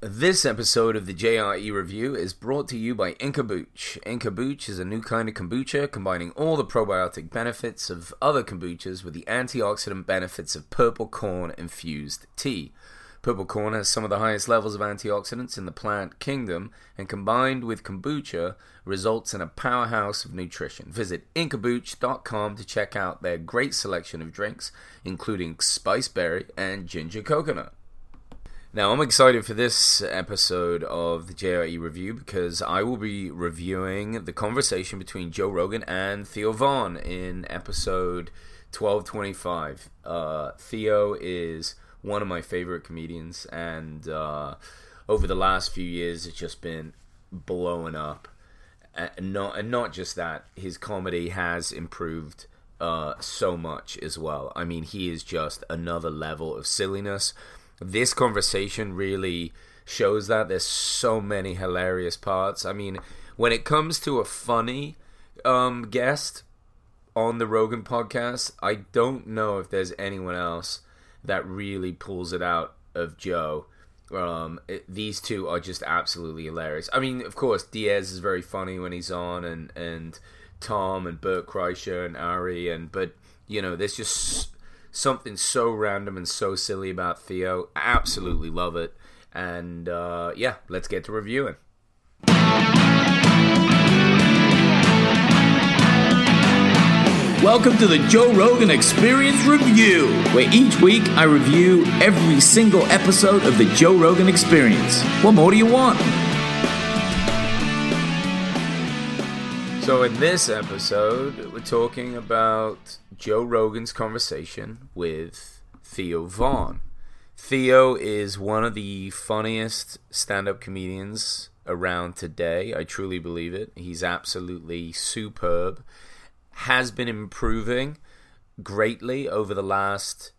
This episode of the JRE Review is brought to you by Inkabooch. Inkabooch is a new kind of kombucha combining all the probiotic benefits of other kombuchas with the antioxidant benefits of purple corn infused tea. Purple corn has some of the highest levels of antioxidants in the plant kingdom, and combined with kombucha, results in a powerhouse of nutrition. Visit inkabooch.com to check out their great selection of drinks, including spiceberry and ginger coconut. Now, I'm excited for this episode of the JRE review because I will be reviewing the conversation between Joe Rogan and Theo Von in episode 1225. Uh, Theo is one of my favorite comedians, and uh, over the last few years, it's just been blowing up. And not, and not just that, his comedy has improved uh, so much as well. I mean, he is just another level of silliness this conversation really shows that there's so many hilarious parts. I mean, when it comes to a funny um, guest on the Rogan podcast, I don't know if there's anyone else that really pulls it out of Joe. Um, it, these two are just absolutely hilarious. I mean, of course, Diaz is very funny when he's on, and and Tom and Bert Kreischer and Ari, and but you know, there's just something so random and so silly about Theo. Absolutely love it. And uh, yeah, let's get to reviewing. Welcome to the Joe Rogan Experience Review, where each week I review every single episode of the Joe Rogan Experience. What more do you want? So, in this episode, we're talking about Joe Rogan's conversation with Theo Von. Theo is one of the funniest stand up comedians around today. I truly believe it. He's absolutely superb. Has been improving greatly over the last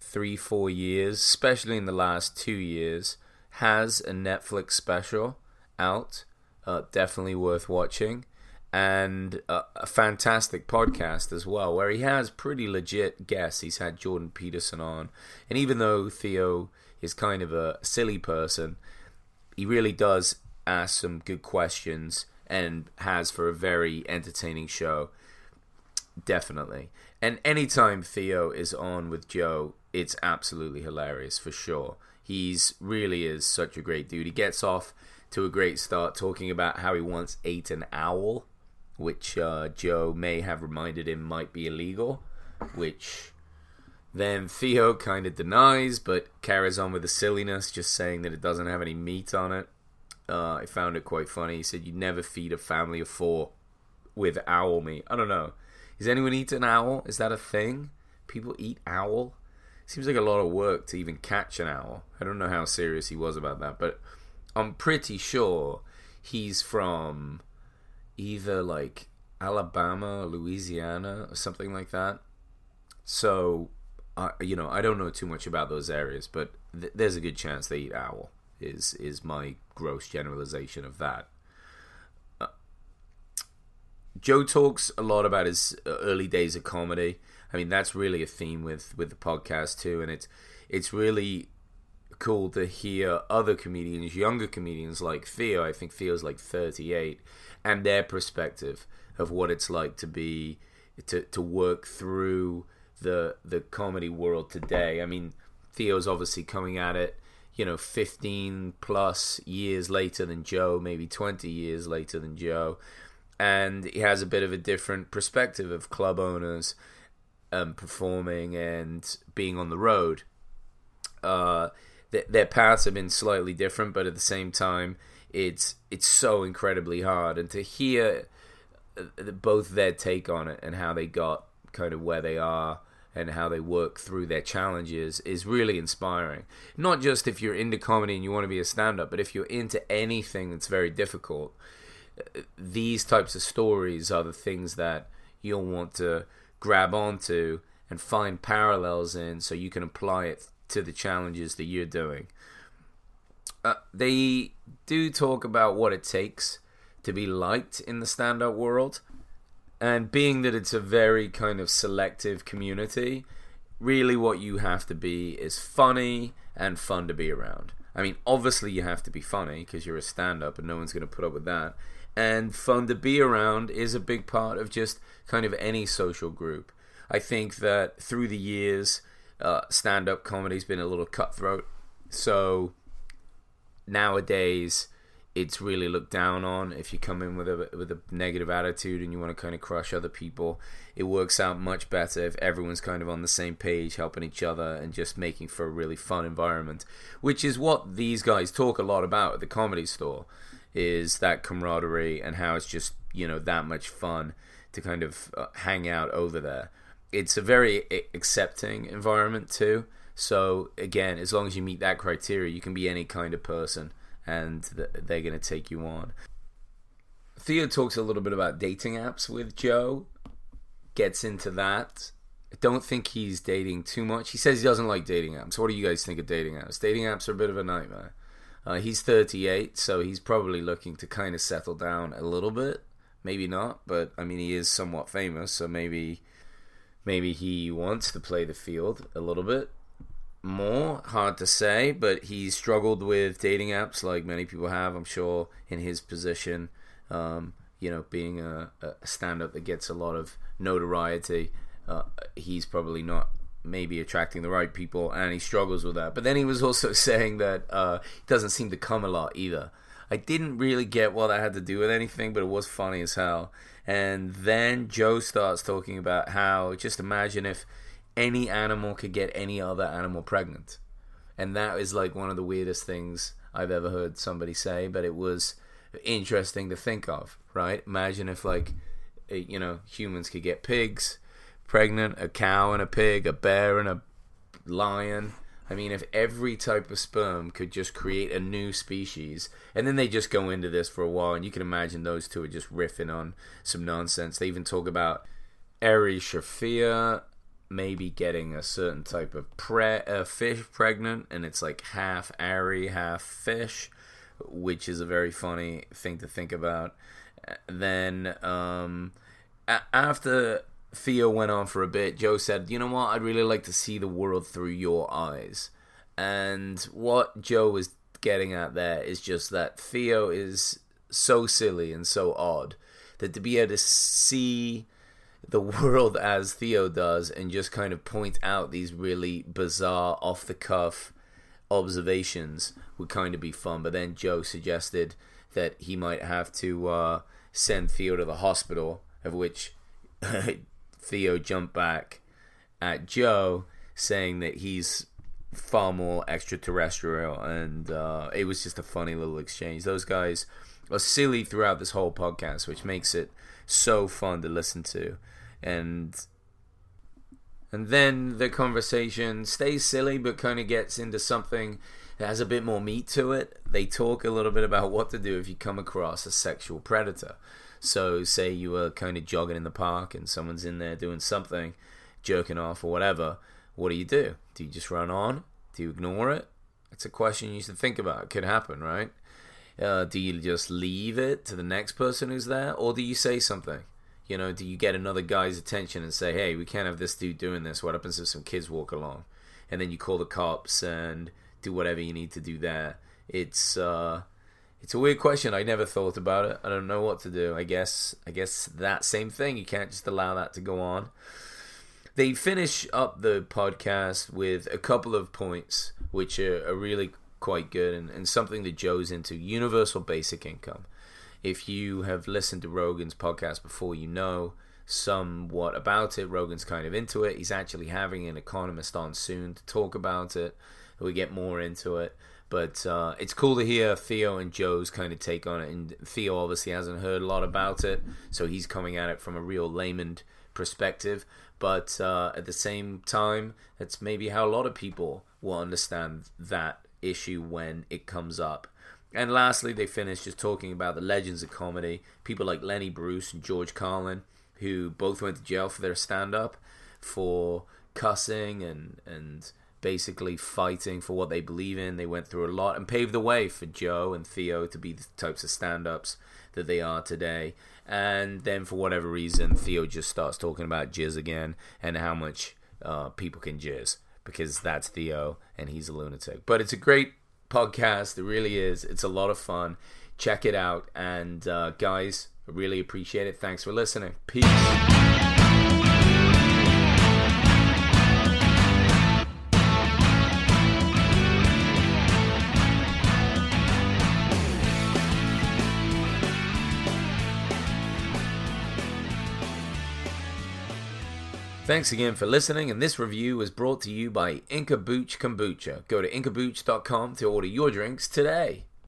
three, four years, especially in the last two years. Has a Netflix special out. Uh, definitely worth watching and a, a, fantastic podcast as well, where he has pretty legit guests. He's had Jordan Peterson on, and even though Theo is kind of a silly person, he really does ask some good questions and has for a very entertaining show. Definitely. And anytime Theo is on with Joe, it's absolutely hilarious for sure. He's really is such a great dude. He gets off to a great start talking about how he once ate an owl which uh, Joe may have reminded him might be illegal, which then Theo kind of denies, but carries on with the silliness, just saying that it doesn't have any meat on it. Uh, I found it quite funny. He said, You never feed a family of four with owl meat. I don't know. Is anyone eat an owl? Is that a thing? People eat owl? Seems like a lot of work to even catch an owl. I don't know how serious he was about that, but I'm pretty sure he's from either like Alabama Louisiana or something like that. So, you know, I don't know too much about those areas, but th- there's a good chance they eat owl. Is is my gross generalization of that. Uh, Joe talks a lot about his uh, early days of comedy. I mean, that's really a theme with with the podcast too, and it's it's really cool to hear other comedians, younger comedians like Theo. I think Theo's like 38 and their perspective of what it's like to be to to work through the the comedy world today. I mean, Theo's obviously coming at it, you know, 15 plus years later than Joe, maybe 20 years later than Joe, and he has a bit of a different perspective of club owners um, performing and being on the road. Uh, th- their paths have been slightly different, but at the same time, it's it's so incredibly hard, and to hear uh, both their take on it and how they got kind of where they are and how they work through their challenges is really inspiring. Not just if you're into comedy and you want to be a stand up, but if you're into anything that's very difficult, uh, these types of stories are the things that you'll want to grab onto and find parallels in so you can apply it to the challenges that you're doing. Uh, they do talk about what it takes to be liked in the stand up world. And being that it's a very kind of selective community, really what you have to be is funny and fun to be around. I mean, obviously you have to be funny because you're a stand-up and no one's going to put up with that. And fun to be around is a big part of just kind of any social group. I think that through the years, uh, stand-up comedy's been a little cutthroat. So nowadays it's really looked down on if you come in with a with a negative attitude and you want to kind of crush other people it works out much better if everyone's kind of on the same page helping each other and just making for a really fun environment which is what these guys talk a lot about at the comedy store is that camaraderie and how it's just you know that much fun to kind of uh, hang out over there it's a very accepting environment too so again as long as you meet that criteria you can be any kind of person and they're going to take you on. Theo talks a little bit about dating apps with Joe, gets into that. I don't think he's dating too much. He says he doesn't like dating apps. What do you guys think of dating apps? Dating apps are a bit of a nightmare. Uh, he's 38, so he's probably looking to kind of settle down a little bit. Maybe not, but I mean, he is somewhat famous, so maybe maybe he wants to play the field a little bit more. Hard to say, but he's struggled with dating apps like many people have. I'm sure in his position, um, you know, being a, a stand up that gets a lot of notoriety, uh, he's probably not maybe attracting the right people, and he struggles with that. But then he was also saying that uh, he doesn't seem to come a lot either. I didn't really get what that had to do with anything, but it was funny as hell. And then Joe starts talking about how just imagine if any animal could get any other animal pregnant. And that is like one of the weirdest things I've ever heard somebody say, but it was interesting to think of, right? Imagine if, like, eh, you know, humans could get pigs pregnant, a cow and a pig, a bear and a lion. I mean, if every type of sperm could just create a new species, and then they just go into this for a while, and you can imagine those two are just riffing on some nonsense. They even talk about Ari Shaffir maybe getting a certain type of pre- uh, fish pregnant, and it's like half Ari, half fish, which is a very funny thing to think about. Then um, a- after Theo went on for a bit, Joe said, "You know what? I'd really like to see the world through your eyes." And what Joe was getting at there is just that Theo is so silly and so odd that to be able to see the world as Theo does and just kind of point out these really bizarre, off the cuff observations would kind of be fun. But then Joe suggested that he might have to uh, send Theo to the hospital, of which Theo jumped back at Joe, saying that he's far more extraterrestrial, and uh, it was just a funny little exchange. Those guys are silly throughout this whole podcast, which makes it so fun to listen to, and and then the conversation stays silly but kind of gets into something that has a bit more meat to it. They talk a little bit about what to do if you come across a sexual predator. So, say you were kind of jogging in the park and someone's in there doing something, jerking off or whatever. What do you do? Do you just run on? Do you ignore it? It's a question you should think about. It could happen, right? Uh, do you just leave it to the next person who's there, or do you say something? You know, do you get another guy's attention and say, "Hey, we can't have this dude doing this. What happens if some kids walk along?" And then you call the cops and do whatever you need to do there. It's uh, it's a weird question. I never thought about it. I don't know what to do. I guess I guess that same thing. You can't just allow that to go on. They finish up the podcast with a couple of points which are, are really quite good and, and something that Joe's into universal basic income. If you have listened to Rogan's podcast before, you know somewhat about it. Rogan's kind of into it. He's actually having an economist on soon to talk about it. We get more into it. But uh, it's cool to hear Theo and Joe's kind of take on it. And Theo obviously hasn't heard a lot about it, so he's coming at it from a real layman perspective. But uh, at the same time, that's maybe how a lot of people will understand that issue when it comes up. And lastly, they finish just talking about the legends of comedy, people like Lenny Bruce and George Carlin, who both went to jail for their stand up for cussing and and basically fighting for what they believe in. They went through a lot and paved the way for Joe and Theo to be the types of stand ups that they are today. And then, for whatever reason, Theo just starts talking about jizz again and how much uh, people can jizz because that's Theo and he's a lunatic. But it's a great podcast. It really is. It's a lot of fun. Check it out. And uh, guys, I really appreciate it. Thanks for listening. Peace. Thanks again for listening, and this review was brought to you by Inkabooch Kombucha. Go to inkabooch.com to order your drinks today.